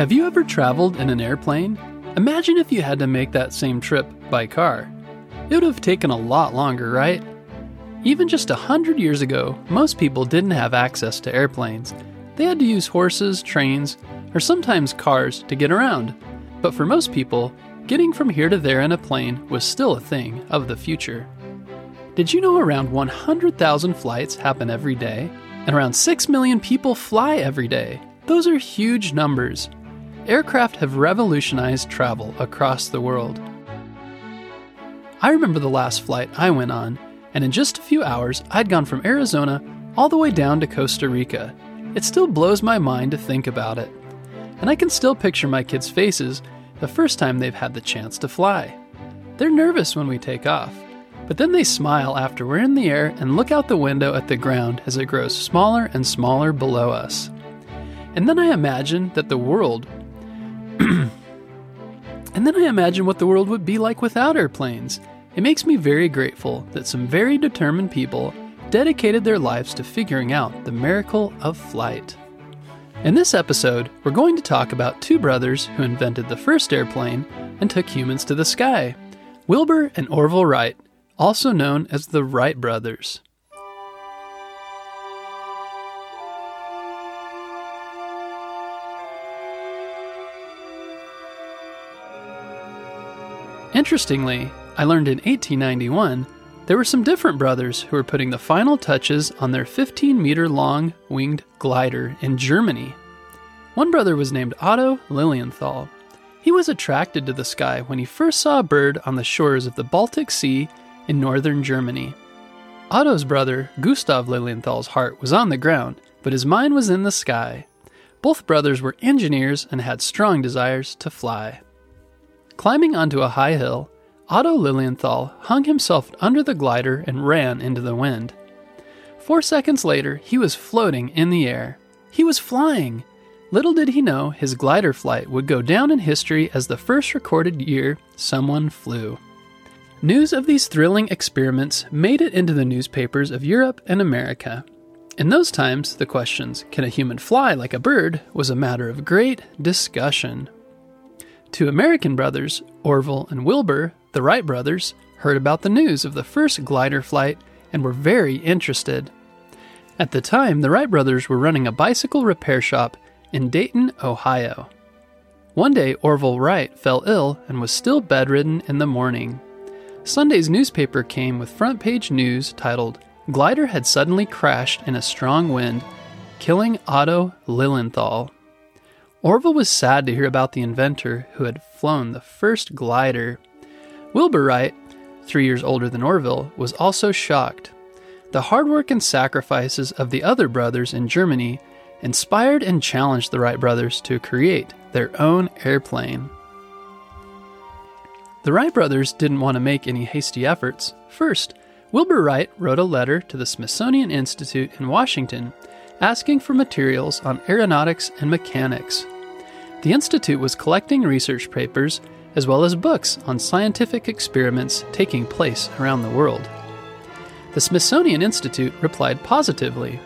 Have you ever traveled in an airplane? Imagine if you had to make that same trip by car. It would have taken a lot longer, right? Even just a hundred years ago, most people didn't have access to airplanes. They had to use horses, trains, or sometimes cars to get around. But for most people, getting from here to there in a plane was still a thing of the future. Did you know around 100,000 flights happen every day? And around 6 million people fly every day? Those are huge numbers. Aircraft have revolutionized travel across the world. I remember the last flight I went on, and in just a few hours, I'd gone from Arizona all the way down to Costa Rica. It still blows my mind to think about it. And I can still picture my kids' faces the first time they've had the chance to fly. They're nervous when we take off, but then they smile after we're in the air and look out the window at the ground as it grows smaller and smaller below us. And then I imagine that the world. and then I imagine what the world would be like without airplanes. It makes me very grateful that some very determined people dedicated their lives to figuring out the miracle of flight. In this episode, we're going to talk about two brothers who invented the first airplane and took humans to the sky Wilbur and Orville Wright, also known as the Wright brothers. Interestingly, I learned in 1891 there were some different brothers who were putting the final touches on their 15 meter long winged glider in Germany. One brother was named Otto Lilienthal. He was attracted to the sky when he first saw a bird on the shores of the Baltic Sea in northern Germany. Otto's brother, Gustav Lilienthal's heart was on the ground, but his mind was in the sky. Both brothers were engineers and had strong desires to fly. Climbing onto a high hill, Otto Lilienthal hung himself under the glider and ran into the wind. Four seconds later, he was floating in the air. He was flying! Little did he know his glider flight would go down in history as the first recorded year someone flew. News of these thrilling experiments made it into the newspapers of Europe and America. In those times, the questions, can a human fly like a bird, was a matter of great discussion. Two American brothers, Orville and Wilbur, the Wright brothers, heard about the news of the first glider flight and were very interested. At the time, the Wright brothers were running a bicycle repair shop in Dayton, Ohio. One day, Orville Wright fell ill and was still bedridden in the morning. Sunday's newspaper came with front page news titled, Glider had suddenly crashed in a strong wind, killing Otto Lilienthal. Orville was sad to hear about the inventor who had flown the first glider. Wilbur Wright, three years older than Orville, was also shocked. The hard work and sacrifices of the other brothers in Germany inspired and challenged the Wright brothers to create their own airplane. The Wright brothers didn't want to make any hasty efforts. First, Wilbur Wright wrote a letter to the Smithsonian Institute in Washington asking for materials on aeronautics and mechanics. The Institute was collecting research papers as well as books on scientific experiments taking place around the world. The Smithsonian Institute replied positively.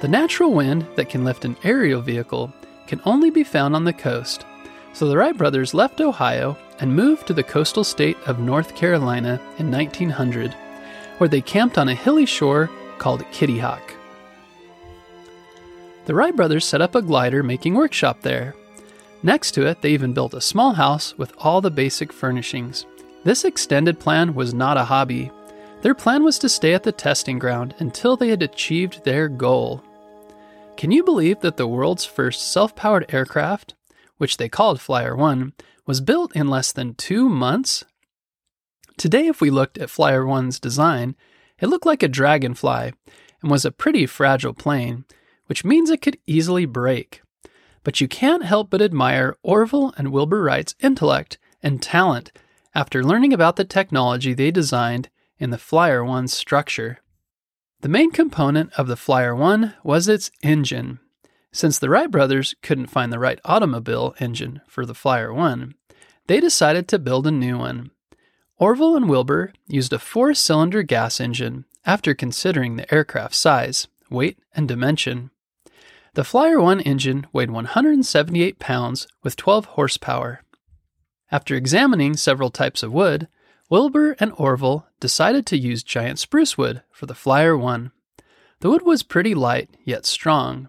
The natural wind that can lift an aerial vehicle can only be found on the coast, so the Wright brothers left Ohio and moved to the coastal state of North Carolina in 1900, where they camped on a hilly shore called Kitty Hawk. The Wright brothers set up a glider making workshop there. Next to it, they even built a small house with all the basic furnishings. This extended plan was not a hobby. Their plan was to stay at the testing ground until they had achieved their goal. Can you believe that the world's first self powered aircraft, which they called Flyer 1, was built in less than two months? Today, if we looked at Flyer 1's design, it looked like a dragonfly and was a pretty fragile plane which means it could easily break. But you can't help but admire Orville and Wilbur Wright's intellect and talent after learning about the technology they designed in the Flyer 1's structure. The main component of the Flyer 1 was its engine. Since the Wright brothers couldn't find the right automobile engine for the Flyer 1, they decided to build a new one. Orville and Wilbur used a four cylinder gas engine after considering the aircraft's size, weight, and dimension. The Flyer 1 engine weighed 178 pounds with 12 horsepower. After examining several types of wood, Wilbur and Orville decided to use giant spruce wood for the Flyer 1. The wood was pretty light, yet strong.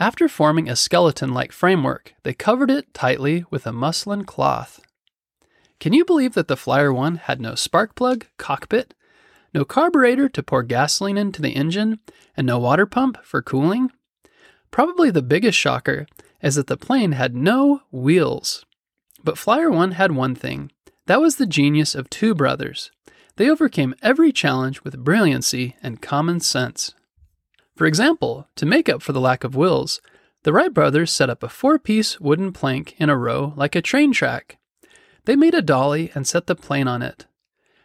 After forming a skeleton like framework, they covered it tightly with a muslin cloth. Can you believe that the Flyer 1 had no spark plug, cockpit, no carburetor to pour gasoline into the engine, and no water pump for cooling? Probably the biggest shocker is that the plane had no wheels. But Flyer 1 had one thing that was the genius of two brothers. They overcame every challenge with brilliancy and common sense. For example, to make up for the lack of wheels, the Wright brothers set up a four piece wooden plank in a row like a train track. They made a dolly and set the plane on it.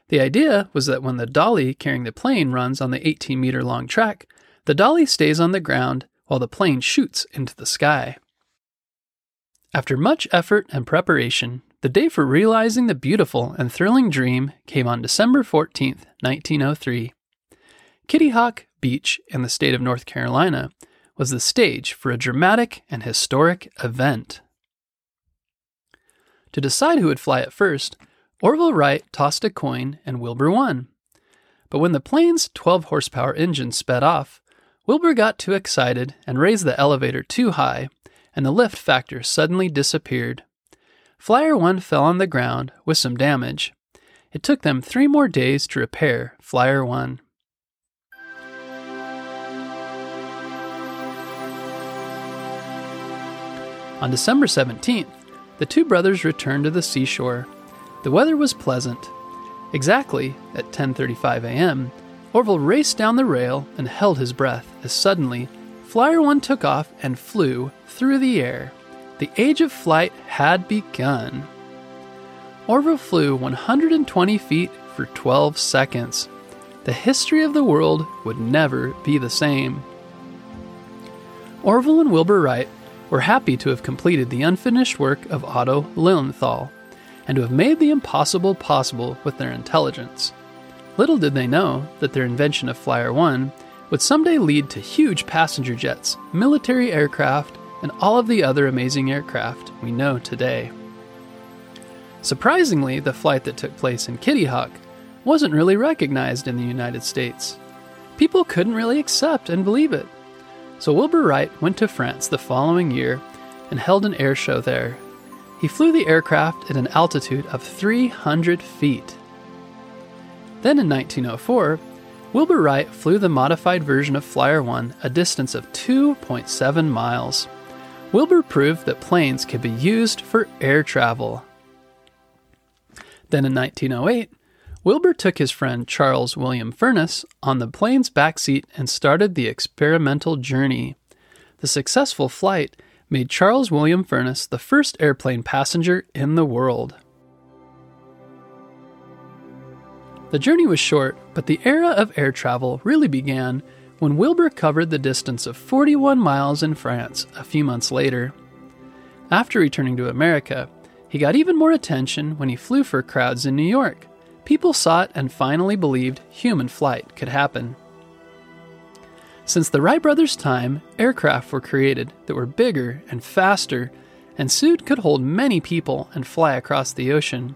The idea was that when the dolly carrying the plane runs on the 18 meter long track, the dolly stays on the ground while the plane shoots into the sky. After much effort and preparation, the day for realizing the beautiful and thrilling dream came on December 14, 1903. Kitty Hawk Beach in the state of North Carolina was the stage for a dramatic and historic event. To decide who would fly it first, Orville Wright tossed a coin and Wilbur won. But when the plane's 12 horsepower engine sped off, Wilbur got too excited and raised the elevator too high, and the lift factor suddenly disappeared. Flyer 1 fell on the ground with some damage. It took them three more days to repair Flyer 1. On December 17th, the two brothers returned to the seashore. The weather was pleasant. Exactly at 10:35 a.m., Orville raced down the rail and held his breath as suddenly Flyer 1 took off and flew through the air. The age of flight had begun. Orville flew 120 feet for 12 seconds. The history of the world would never be the same. Orville and Wilbur Wright were happy to have completed the unfinished work of Otto Lilienthal and to have made the impossible possible with their intelligence. Little did they know that their invention of Flyer 1 would someday lead to huge passenger jets, military aircraft, and all of the other amazing aircraft we know today. Surprisingly, the flight that took place in Kitty Hawk wasn't really recognized in the United States. People couldn't really accept and believe it. So Wilbur Wright went to France the following year and held an air show there. He flew the aircraft at an altitude of 300 feet. Then in 1904, Wilbur Wright flew the modified version of Flyer 1 a distance of 2.7 miles. Wilbur proved that planes could be used for air travel. Then in 1908, Wilbur took his friend Charles William Furnas on the plane's back seat and started the experimental journey. The successful flight made Charles William Furnas the first airplane passenger in the world. The journey was short, but the era of air travel really began when Wilbur covered the distance of 41 miles in France a few months later. After returning to America, he got even more attention when he flew for crowds in New York people saw it and finally believed human flight could happen. Since the Wright brothers' time, aircraft were created that were bigger and faster and soon could hold many people and fly across the ocean.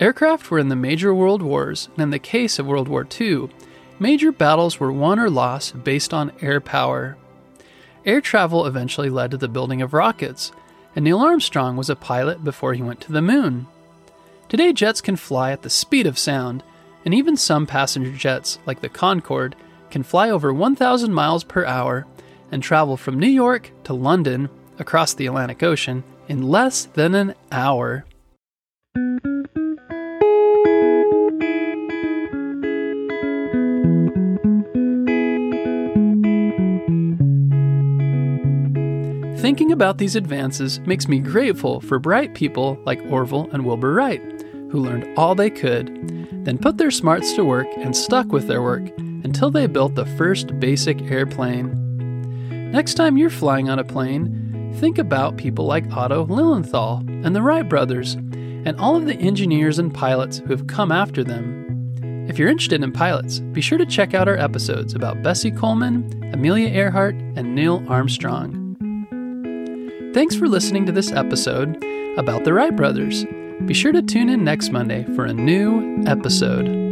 Aircraft were in the major world wars, and in the case of World War II, major battles were won or lost based on air power. Air travel eventually led to the building of rockets, and Neil Armstrong was a pilot before he went to the moon. Today, jets can fly at the speed of sound, and even some passenger jets, like the Concorde, can fly over 1,000 miles per hour and travel from New York to London across the Atlantic Ocean in less than an hour. Thinking about these advances makes me grateful for bright people like Orville and Wilbur Wright who learned all they could, then put their smarts to work and stuck with their work until they built the first basic airplane. Next time you're flying on a plane, think about people like Otto Lilienthal and the Wright brothers, and all of the engineers and pilots who have come after them. If you're interested in pilots, be sure to check out our episodes about Bessie Coleman, Amelia Earhart, and Neil Armstrong. Thanks for listening to this episode about the Wright brothers. Be sure to tune in next Monday for a new episode.